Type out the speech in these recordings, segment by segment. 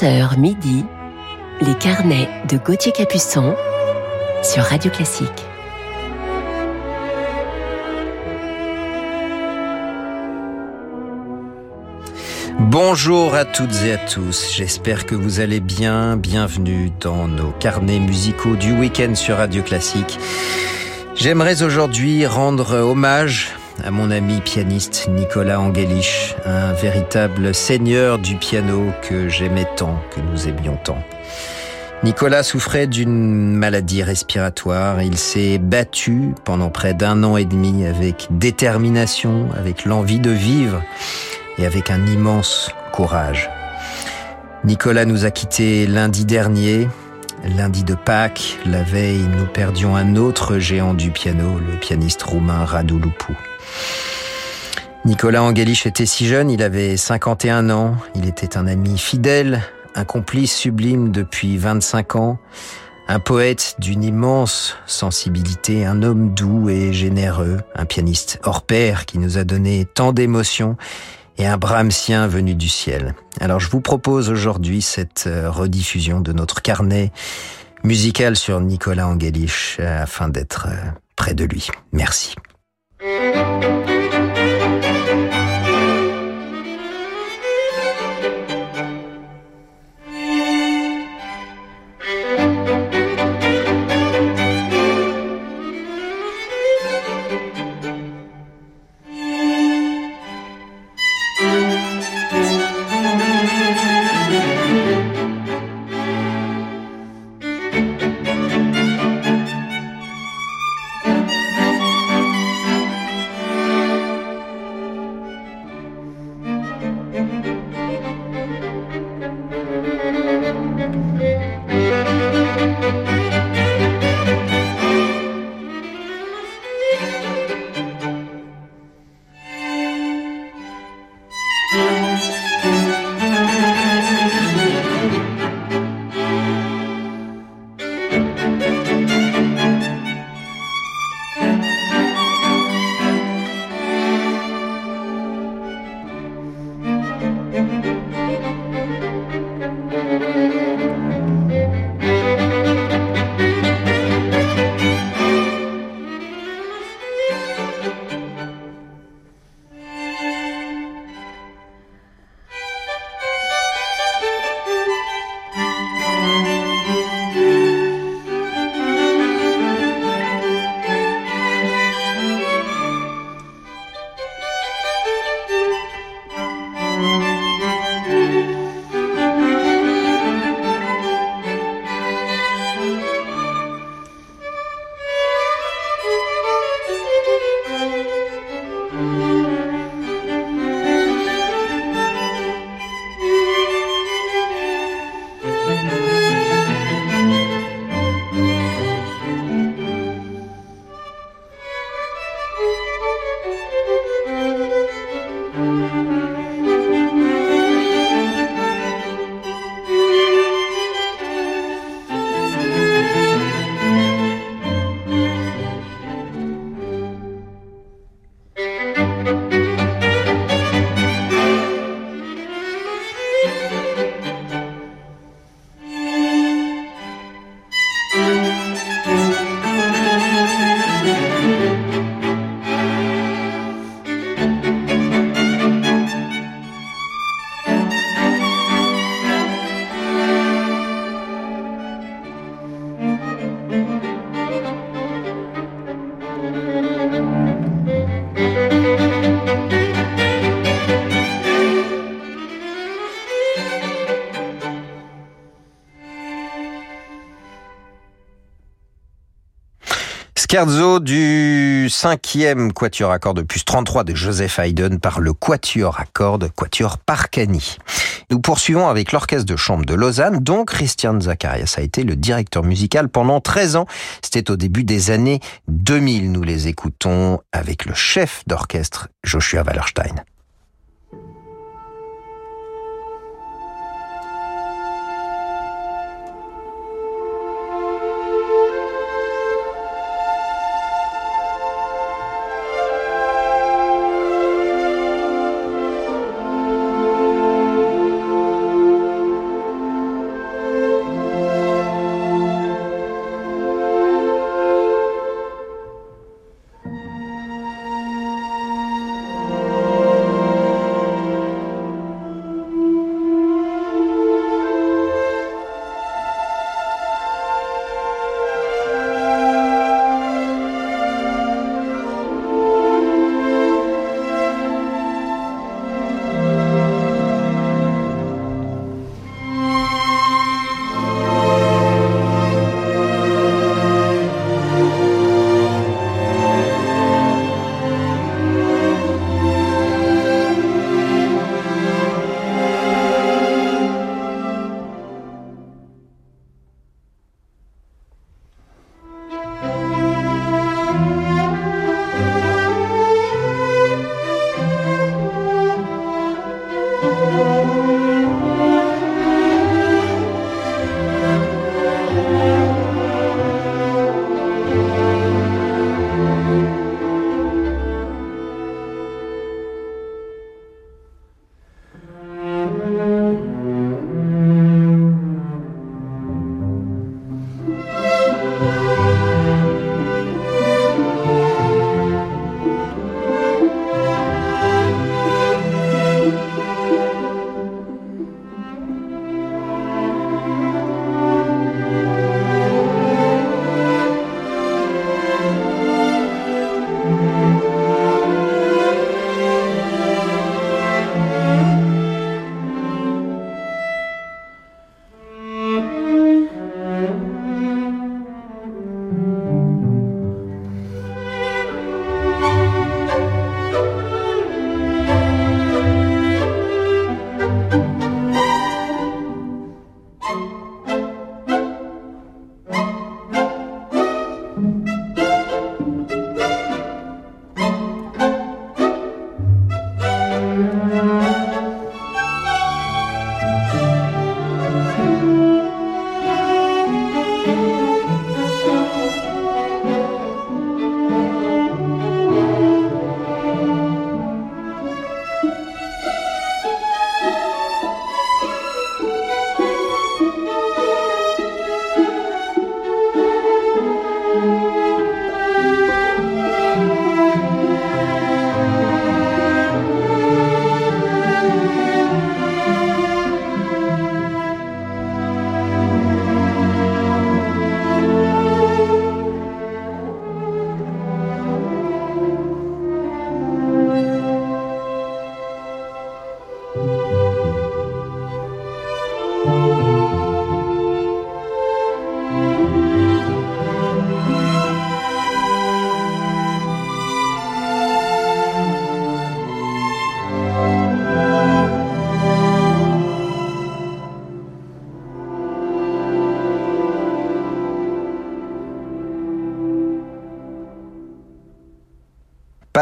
11h midi, les carnets de Gauthier Capuçon sur Radio Classique. Bonjour à toutes et à tous, j'espère que vous allez bien, bienvenue dans nos carnets musicaux du week-end sur Radio Classique. J'aimerais aujourd'hui rendre hommage à mon ami pianiste Nicolas Angelich, un véritable seigneur du piano que j'aimais tant, que nous aimions tant. Nicolas souffrait d'une maladie respiratoire. Il s'est battu pendant près d'un an et demi avec détermination, avec l'envie de vivre et avec un immense courage. Nicolas nous a quittés lundi dernier, lundi de Pâques. La veille, nous perdions un autre géant du piano, le pianiste roumain Radu Lupu. Nicolas Angelich était si jeune, il avait 51 ans, il était un ami fidèle, un complice sublime depuis 25 ans, un poète d'une immense sensibilité, un homme doux et généreux, un pianiste hors pair qui nous a donné tant d'émotions et un Brahmsien venu du ciel. Alors je vous propose aujourd'hui cette euh, rediffusion de notre carnet musical sur Nicolas Angelich euh, afin d'être euh, près de lui. Merci. Música Scherzo du cinquième quatuor à cordes plus 33 de Joseph Haydn par le quatuor à cordes, quatuor Parcani. Nous poursuivons avec l'orchestre de chambre de Lausanne, dont Christian Zacharias a été le directeur musical pendant 13 ans. C'était au début des années 2000. Nous les écoutons avec le chef d'orchestre Joshua Wallerstein.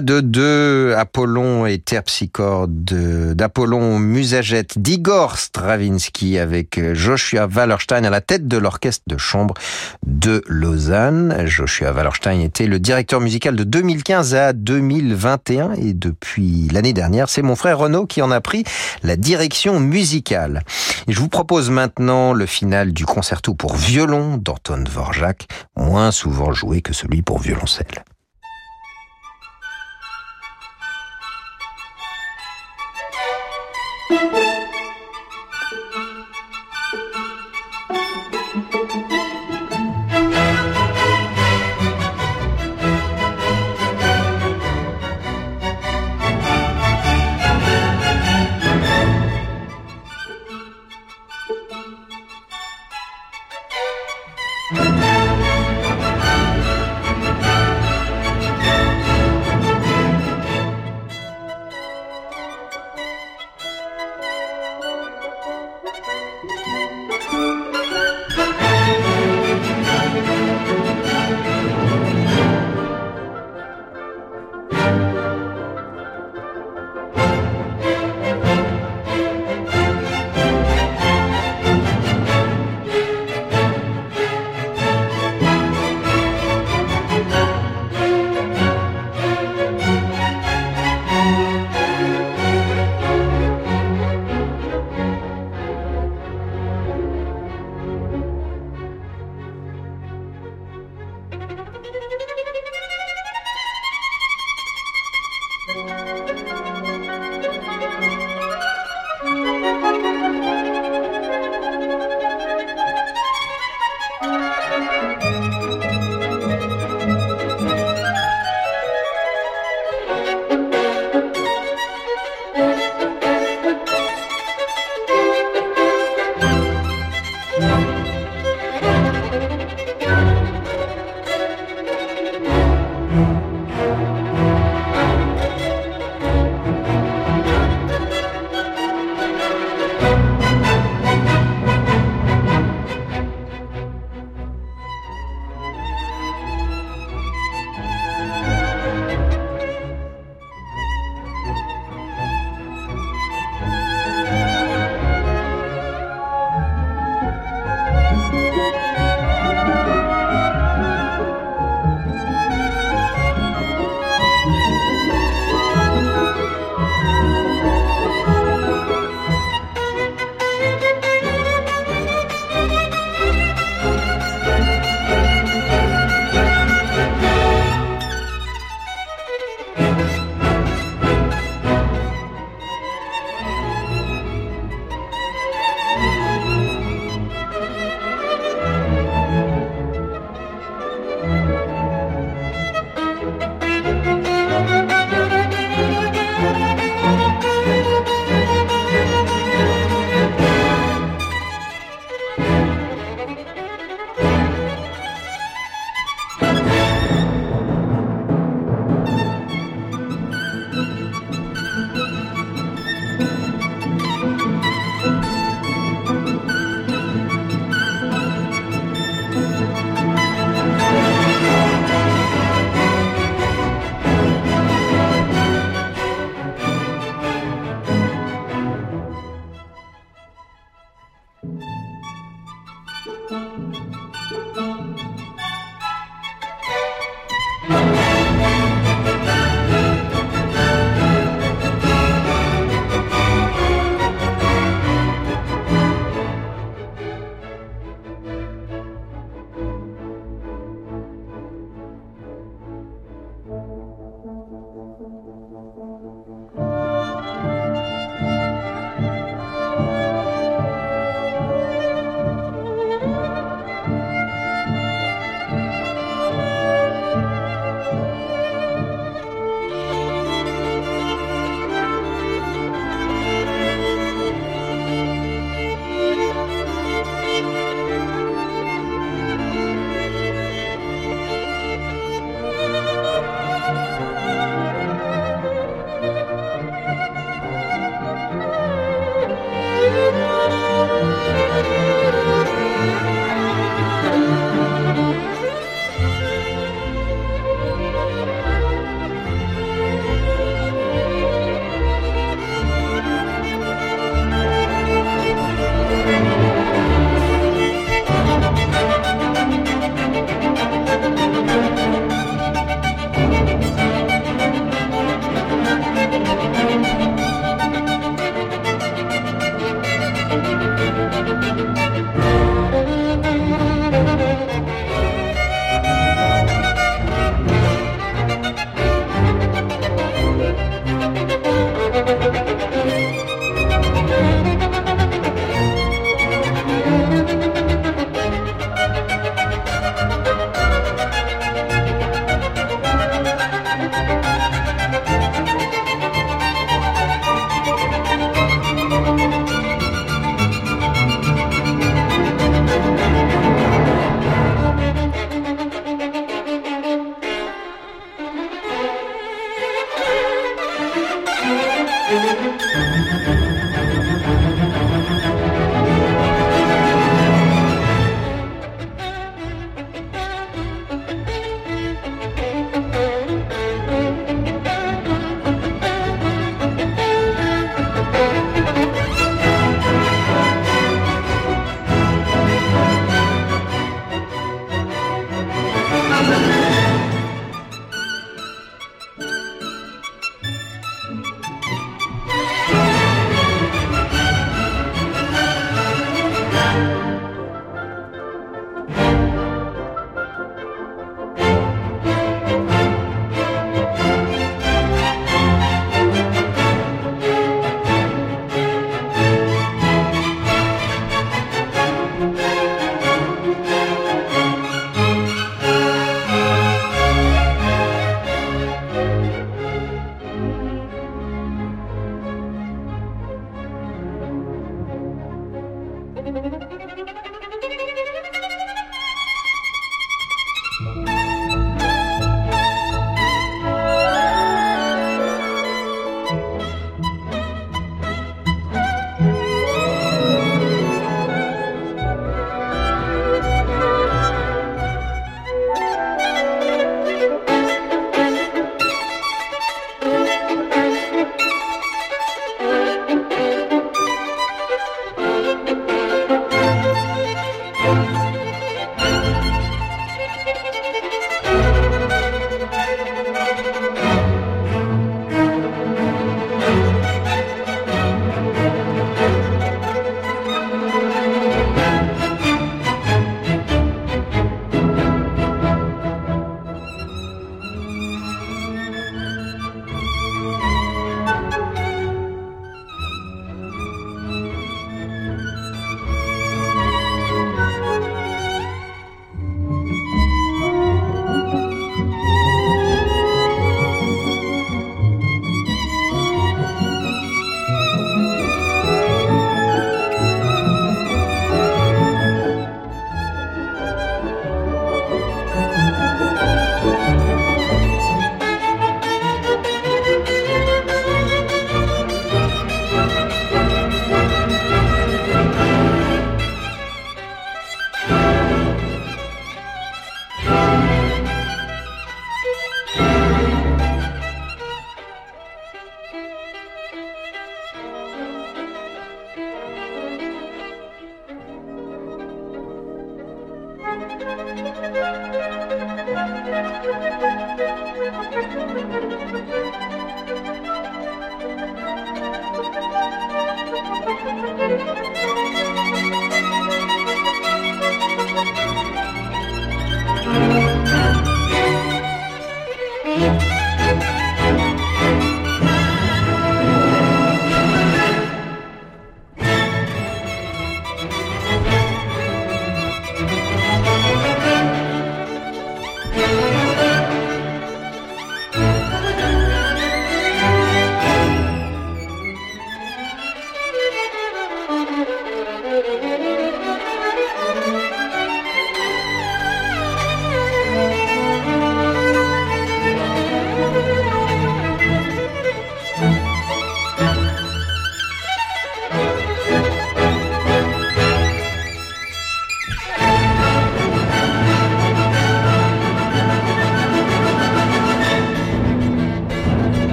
De deux Apollon et Terpsichore d'Apollon Musagette d'Igor Stravinsky avec Joshua Wallerstein à la tête de l'orchestre de chambre de Lausanne. Joshua Wallerstein était le directeur musical de 2015 à 2021 et depuis l'année dernière, c'est mon frère Renaud qui en a pris la direction musicale. Et je vous propose maintenant le final du concerto pour violon d'Anton Dvorak, moins souvent joué que celui pour violoncelle.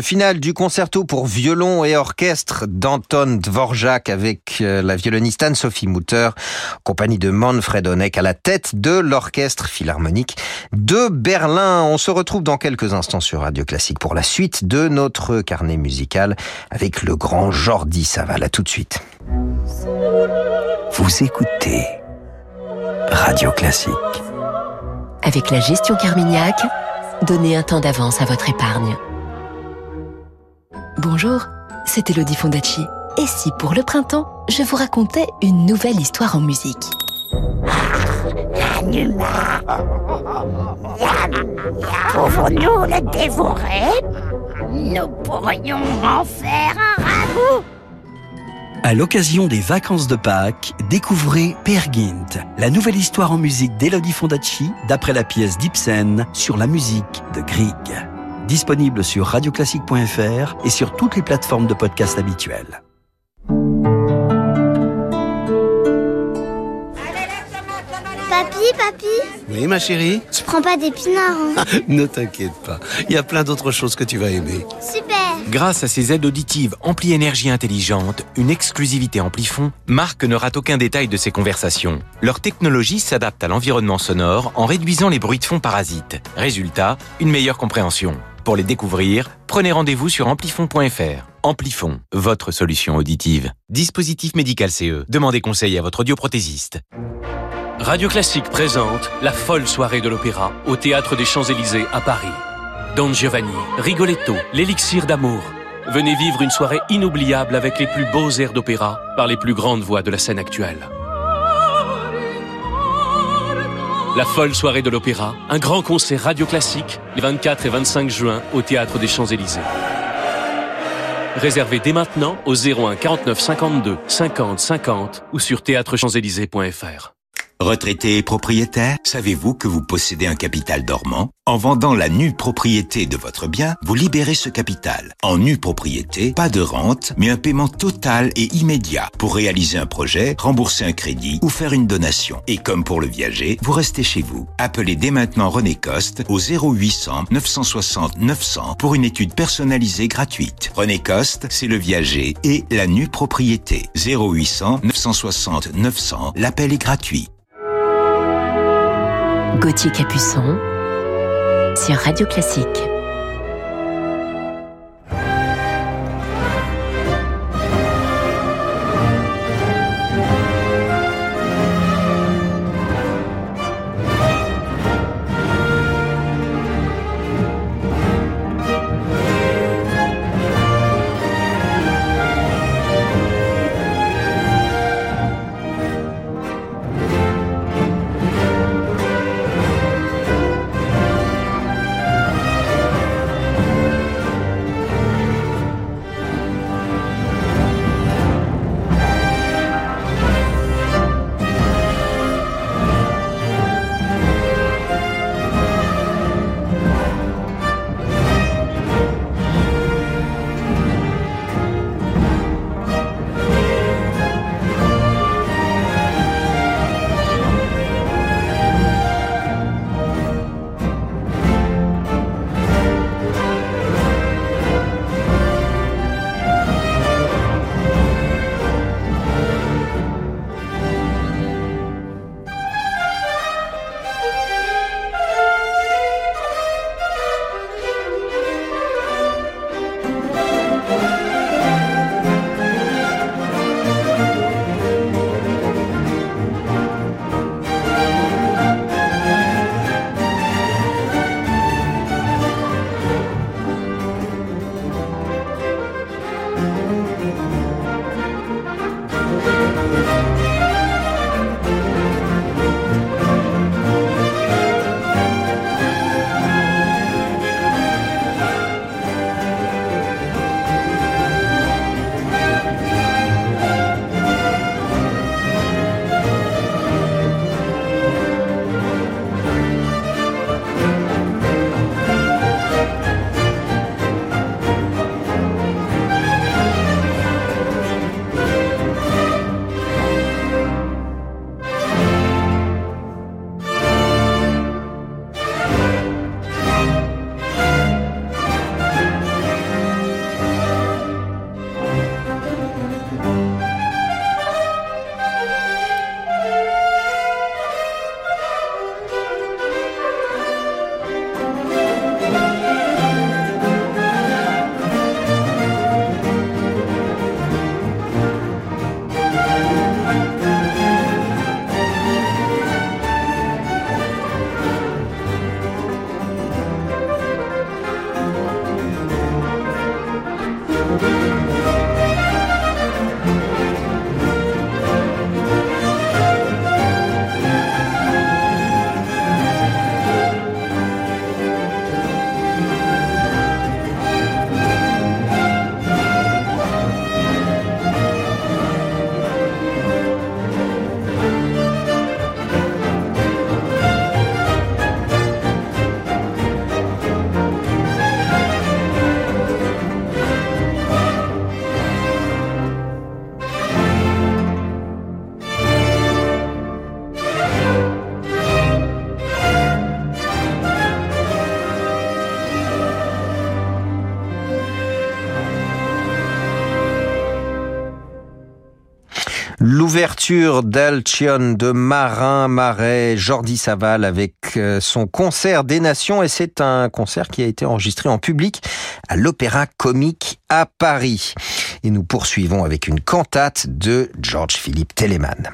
Le final du concerto pour violon et orchestre d'Anton Dvorak avec euh, la violoniste Anne-Sophie Mutter, compagnie de Manfred Honeck à la tête de l'orchestre philharmonique de Berlin. On se retrouve dans quelques instants sur Radio Classique pour la suite de notre carnet musical avec le grand Jordi Saval. À tout de suite. Vous écoutez Radio Classique. Avec la gestion Carmignac, donnez un temps d'avance à votre épargne. Bonjour, c'est Elodie Fondacci. Et si pour le printemps, je vous racontais une nouvelle histoire en musique? Pouvons-nous le dévorer. Nous pourrions en faire un ragoût. À l'occasion des vacances de Pâques, découvrez Per Gint, la nouvelle histoire en musique d'Elodie Fondacci, d'après la pièce d'Ibsen sur la musique de Grieg disponible sur radioclassique.fr et sur toutes les plateformes de podcast habituelles. Papi, papi Oui, ma chérie Tu prends pas d'épinards, hein Ne t'inquiète pas, il y a plein d'autres choses que tu vas aimer. Super Grâce à ses aides auditives Ampli Énergie Intelligente, une exclusivité Amplifon, Marc ne rate aucun détail de ses conversations. Leur technologie s'adapte à l'environnement sonore en réduisant les bruits de fond parasites. Résultat, une meilleure compréhension. Pour les découvrir, prenez rendez-vous sur amplifon.fr. Amplifon, votre solution auditive. Dispositif médical CE. Demandez conseil à votre audioprothésiste. Radio Classique présente la folle soirée de l'opéra au Théâtre des Champs-Élysées à Paris. Don Giovanni, Rigoletto, l'élixir d'amour. Venez vivre une soirée inoubliable avec les plus beaux airs d'opéra par les plus grandes voix de la scène actuelle. La folle soirée de l'opéra, un grand concert radio classique les 24 et 25 juin au Théâtre des Champs-Élysées. Réservez dès maintenant au 01 49 52 50 50 ou sur théâtrechamps-élysées.fr. Retraité et propriétaire, savez-vous que vous possédez un capital dormant? En vendant la nue propriété de votre bien, vous libérez ce capital. En nue propriété, pas de rente, mais un paiement total et immédiat pour réaliser un projet, rembourser un crédit ou faire une donation. Et comme pour le viager, vous restez chez vous. Appelez dès maintenant René Coste au 0800 960 900 pour une étude personnalisée gratuite. René Coste, c'est le viager et la nue propriété. 0800 960 900, l'appel est gratuit. Gauthier Capuçon sur Radio Classique. L'ouverture d'Alcion de Marin Marais, Jordi Saval avec euh, son concert des Nations et c'est un concert qui a été enregistré en public à l'Opéra Comique à Paris. Et nous poursuivons avec une cantate de George Philippe Telemann.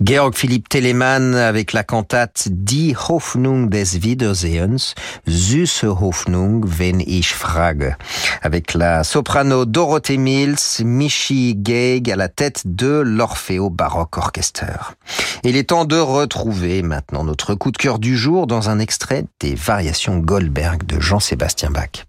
Georg Philipp Telemann avec la cantate Die Hoffnung des Wiedersehens, Süße Hoffnung, wenn ich frage. Avec la soprano Dorothée Mills, Michi Geig à la tête de l'Orfeo Baroque Orchester. Il est temps de retrouver maintenant notre coup de cœur du jour dans un extrait des variations Goldberg de Jean-Sébastien Bach.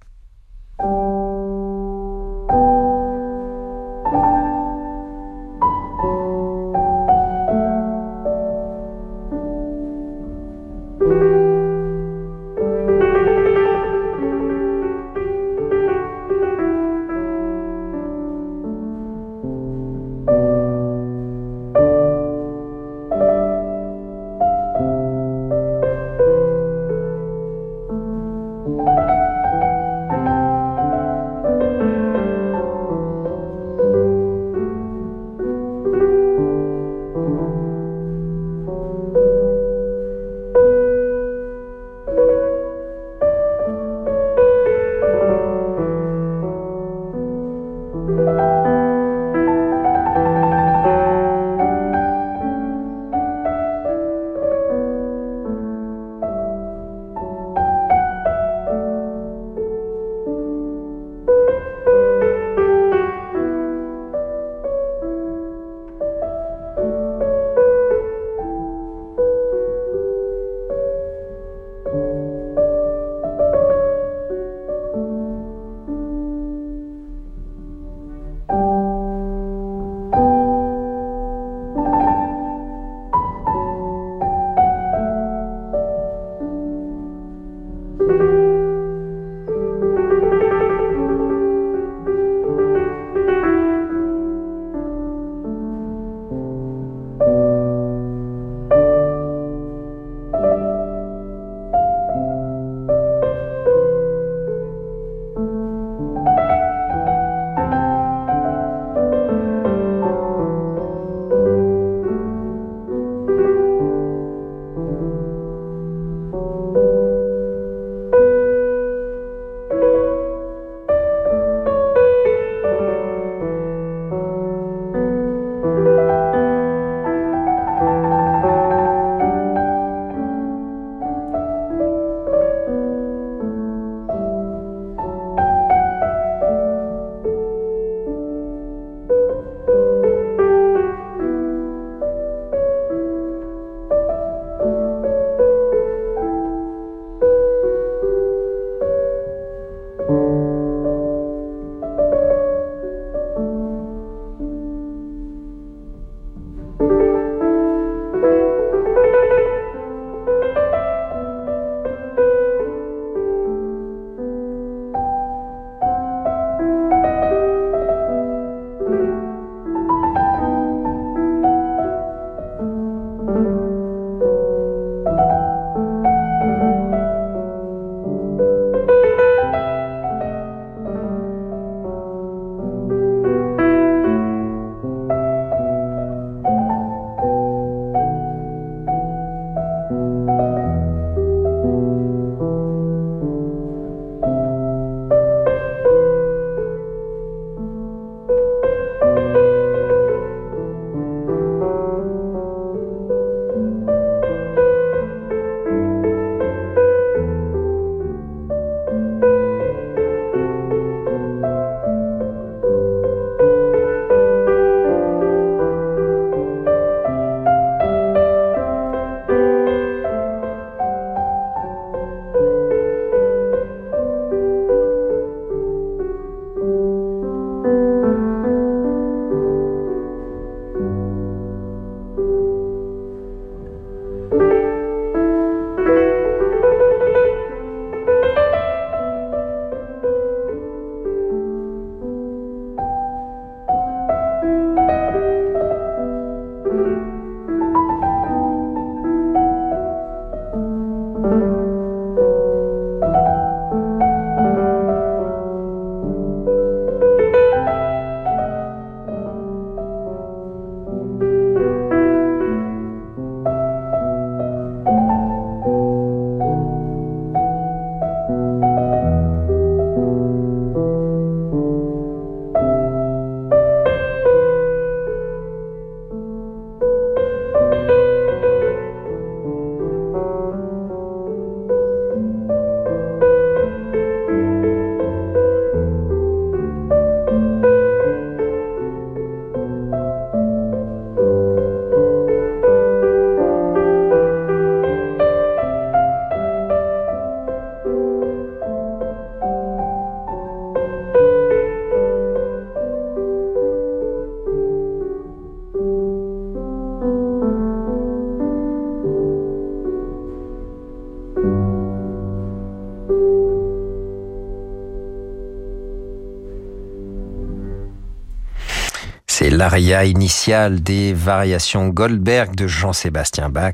L'aria initiale des variations Goldberg de Jean-Sébastien Bach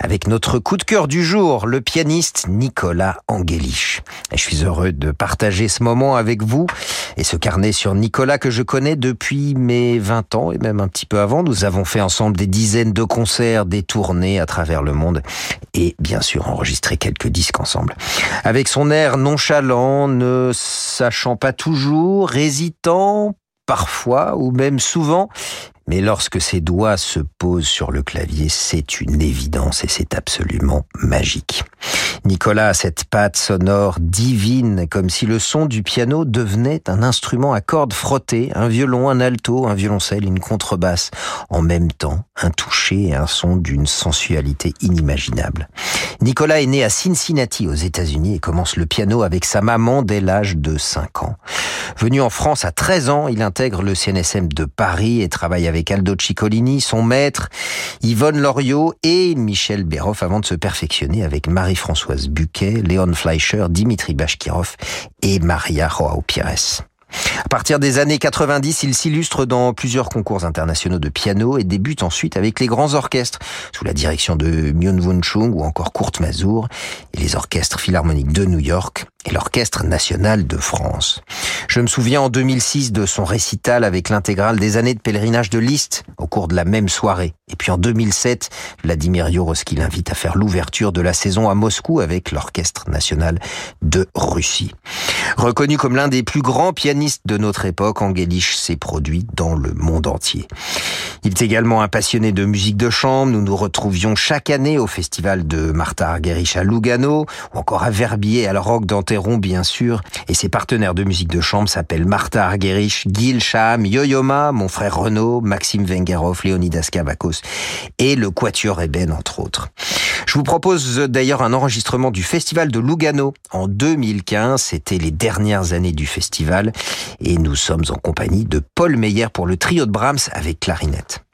avec notre coup de cœur du jour, le pianiste Nicolas Angelich. Et je suis heureux de partager ce moment avec vous et ce carnet sur Nicolas que je connais depuis mes 20 ans et même un petit peu avant. Nous avons fait ensemble des dizaines de concerts, des tournées à travers le monde et bien sûr enregistré quelques disques ensemble. Avec son air nonchalant, ne sachant pas toujours, hésitant, parfois ou même souvent, mais lorsque ses doigts se posent sur le clavier, c'est une évidence et c'est absolument magique. Nicolas a cette patte sonore divine, comme si le son du piano devenait un instrument à cordes frottées, un violon, un alto, un violoncelle, une contrebasse, en même temps, un toucher et un son d'une sensualité inimaginable. Nicolas est né à Cincinnati, aux États-Unis, et commence le piano avec sa maman dès l'âge de 5 ans. Venu en France à 13 ans, il intègre le CNSM de Paris et travaille avec Aldo Ciccolini, son maître, Yvonne Loriot et Michel Béroff avant de se perfectionner avec Marie-Françoise Buquet, Léon Fleischer, Dimitri Bashkirov et Maria Joao Pires. À partir des années 90, il s'illustre dans plusieurs concours internationaux de piano et débute ensuite avec les grands orchestres, sous la direction de Myung Won Chung ou encore Kurt Mazur, et les orchestres philharmoniques de New York et l'Orchestre national de France. Je me souviens en 2006 de son récital avec l'intégrale des années de pèlerinage de Liszt au cours de la même soirée. Et puis en 2007, Vladimir Yorovsky l'invite à faire l'ouverture de la saison à Moscou avec l'Orchestre national de Russie. Reconnu comme l'un des plus grands pianistes de notre époque, Angelich s'est produit dans le monde entier. Il est également un passionné de musique de chambre. Nous nous retrouvions chaque année au festival de Martha Argerich à Lugano ou encore à Verbier à la Rock bien sûr. Et ses partenaires de musique de chambre s'appellent Martha Argerich, Gil Sham, Yo-Yoma, mon frère Renaud, Maxime Vengerov, Leonidas Kavakos et le Quatuor Eben, entre autres. Je vous propose d'ailleurs un enregistrement du festival de Lugano en 2015. C'était les dernières années du festival et nous sommes en compagnie de Paul Meyer pour le trio de Brahms avec clarinette.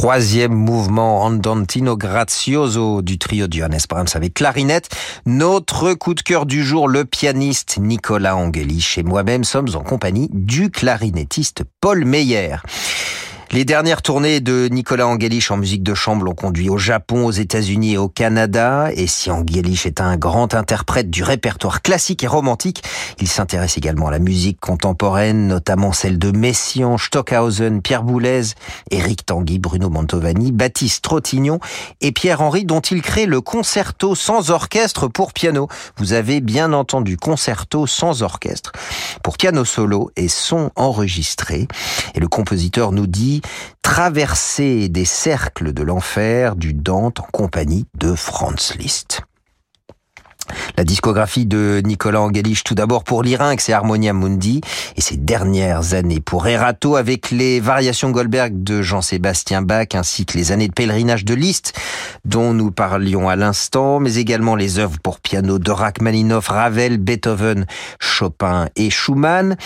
Troisième mouvement Andantino Grazioso du trio de Johannes Brahms avec clarinette. Notre coup de cœur du jour, le pianiste Nicolas Angelich et moi-même sommes en compagnie du clarinettiste Paul Meyer. Les dernières tournées de Nicolas Angelich en musique de chambre l'ont conduit au Japon, aux États-Unis et au Canada. Et si Angelich est un grand interprète du répertoire classique et romantique, il s'intéresse également à la musique contemporaine, notamment celle de Messiaen, Stockhausen, Pierre Boulez, Éric Tanguy, Bruno Mantovani, Baptiste Trottignon et Pierre-Henri dont il crée le concerto sans orchestre pour piano. Vous avez bien entendu concerto sans orchestre pour piano solo et son enregistré. Et le compositeur nous dit Traverser des cercles de l'enfer du Dante en compagnie de Franz Liszt. La discographie de Nicolas Angelich, tout d'abord pour Lyrinx et Harmonia Mundi, et ses dernières années pour Erato avec les variations Goldberg de Jean-Sébastien Bach, ainsi que les années de pèlerinage de Liszt, dont nous parlions à l'instant, mais également les œuvres pour piano de Rachmaninoff, Ravel, Beethoven, Chopin et Schumann.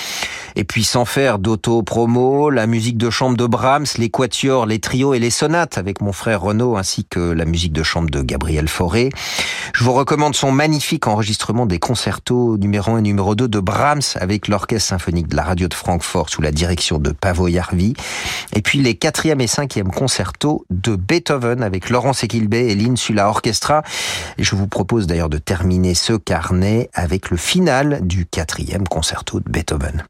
Et puis sans faire d'auto-promo, la musique de chambre de Brahms, les quatuors, les trios et les sonates avec mon frère Renaud, ainsi que la musique de chambre de Gabriel Fauré. Je vous recommande son magnifique enregistrement des concertos numéro 1 et numéro 2 de Brahms avec l'Orchestre symphonique de la radio de Francfort sous la direction de Pavo Jarvi. Et puis les quatrième et cinquième concertos de Beethoven avec Laurence Equilbé et l'Insula Orchestra. Et je vous propose d'ailleurs de terminer ce carnet avec le final du quatrième concerto de Beethoven.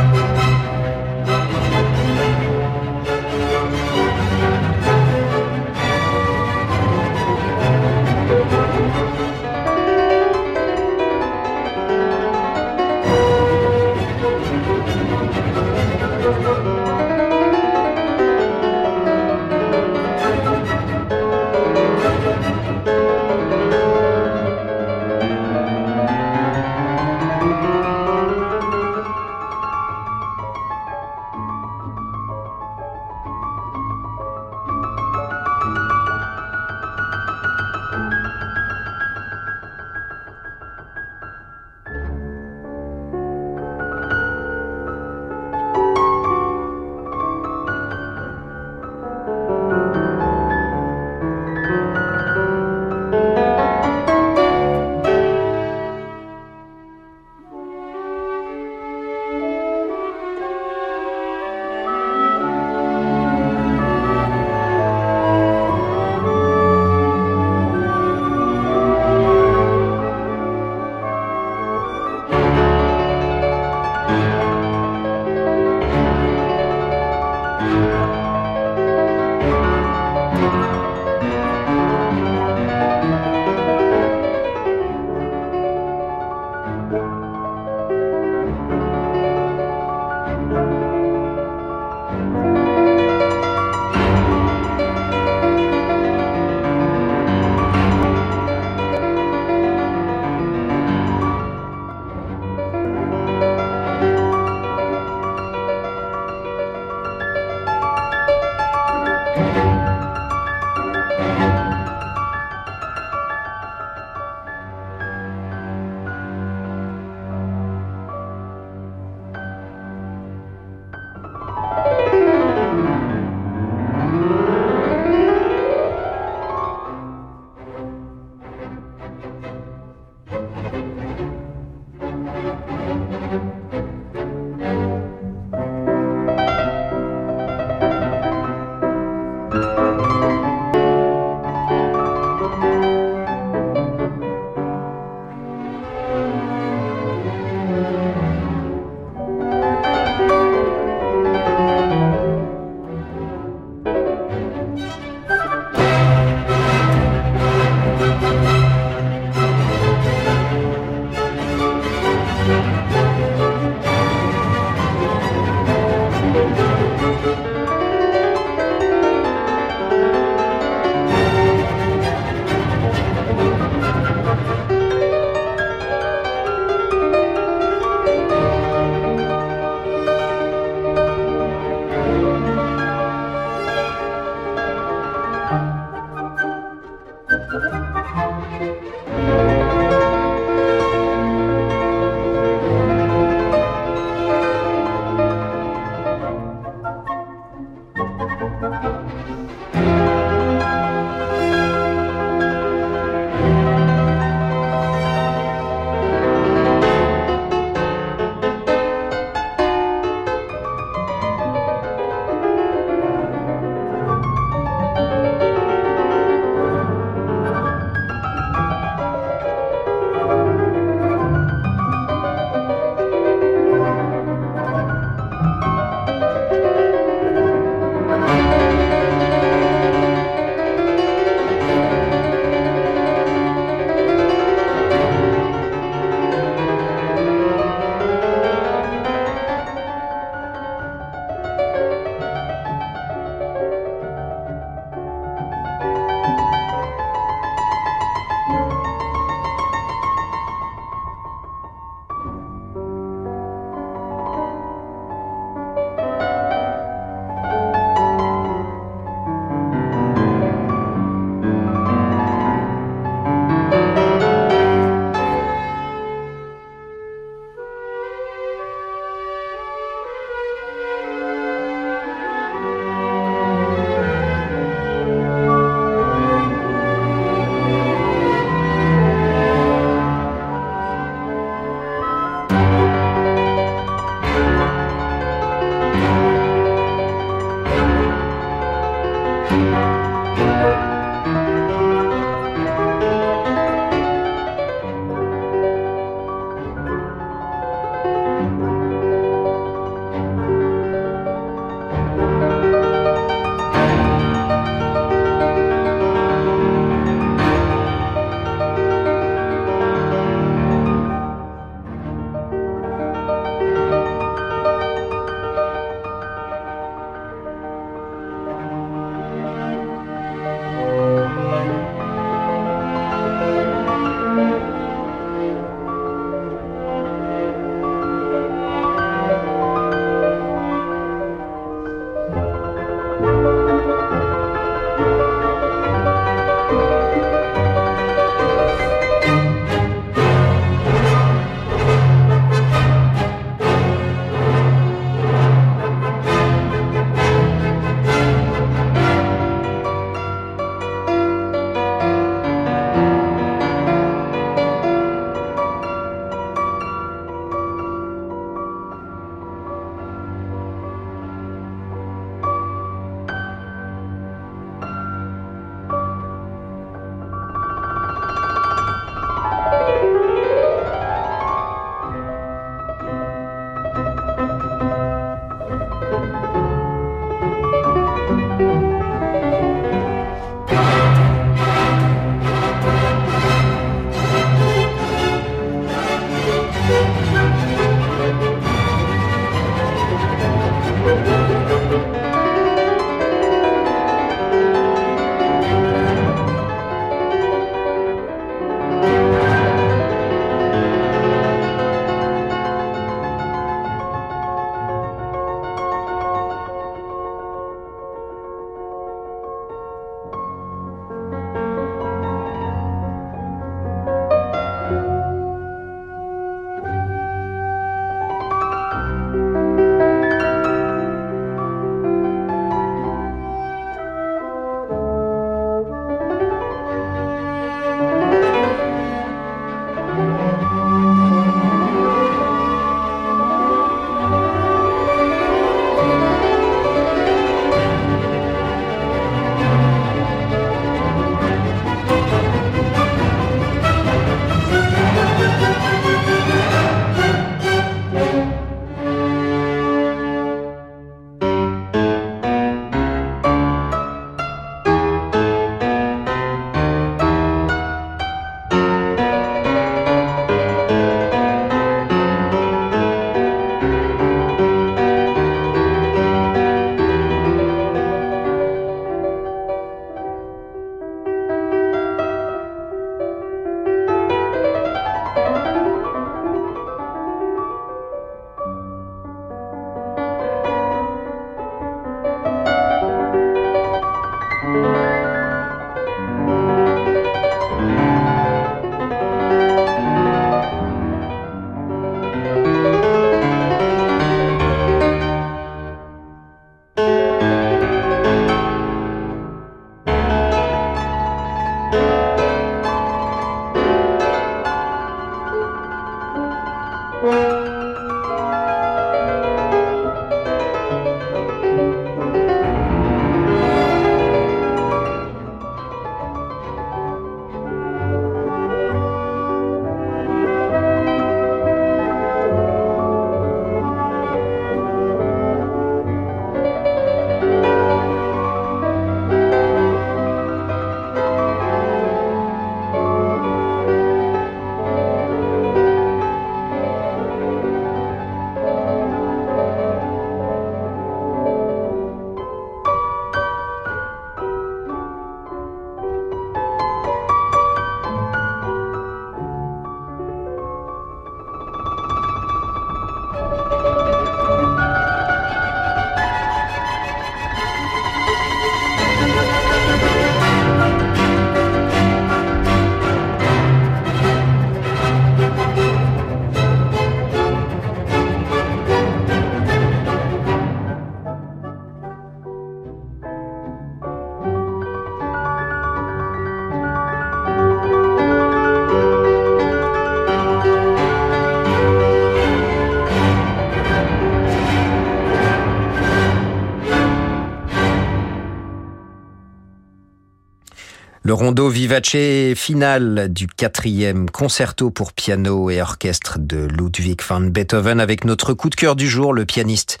Rondo vivace final du quatrième concerto pour piano et orchestre de Ludwig van Beethoven avec notre coup de cœur du jour, le pianiste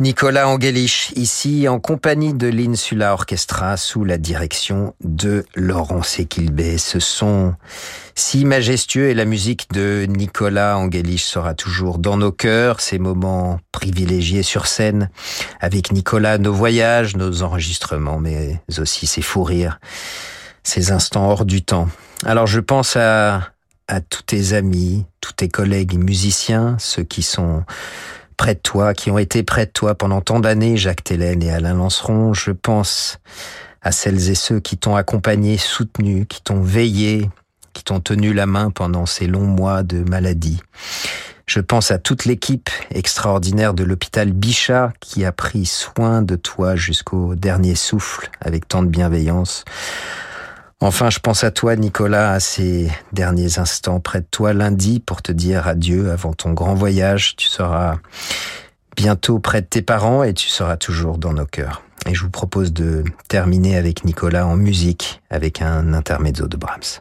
Nicolas Angelich, ici en compagnie de l'Insula Orchestra sous la direction de Laurent Sequilbé. Ce sont si majestueux et la musique de Nicolas Angelich sera toujours dans nos cœurs, ces moments privilégiés sur scène avec Nicolas, nos voyages, nos enregistrements, mais aussi ses fous rires, ces instants hors du temps. Alors je pense à, à tous tes amis, tous tes collègues musiciens, ceux qui sont près de toi, qui ont été près de toi pendant tant d'années, Jacques Télène et Alain Lanceron. Je pense à celles et ceux qui t'ont accompagné, soutenu, qui t'ont veillé, qui t'ont tenu la main pendant ces longs mois de maladie. Je pense à toute l'équipe extraordinaire de l'hôpital Bichat qui a pris soin de toi jusqu'au dernier souffle avec tant de bienveillance. Enfin, je pense à toi, Nicolas, à ces derniers instants près de toi lundi pour te dire adieu avant ton grand voyage. Tu seras bientôt près de tes parents et tu seras toujours dans nos cœurs. Et je vous propose de terminer avec Nicolas en musique avec un intermezzo de Brahms.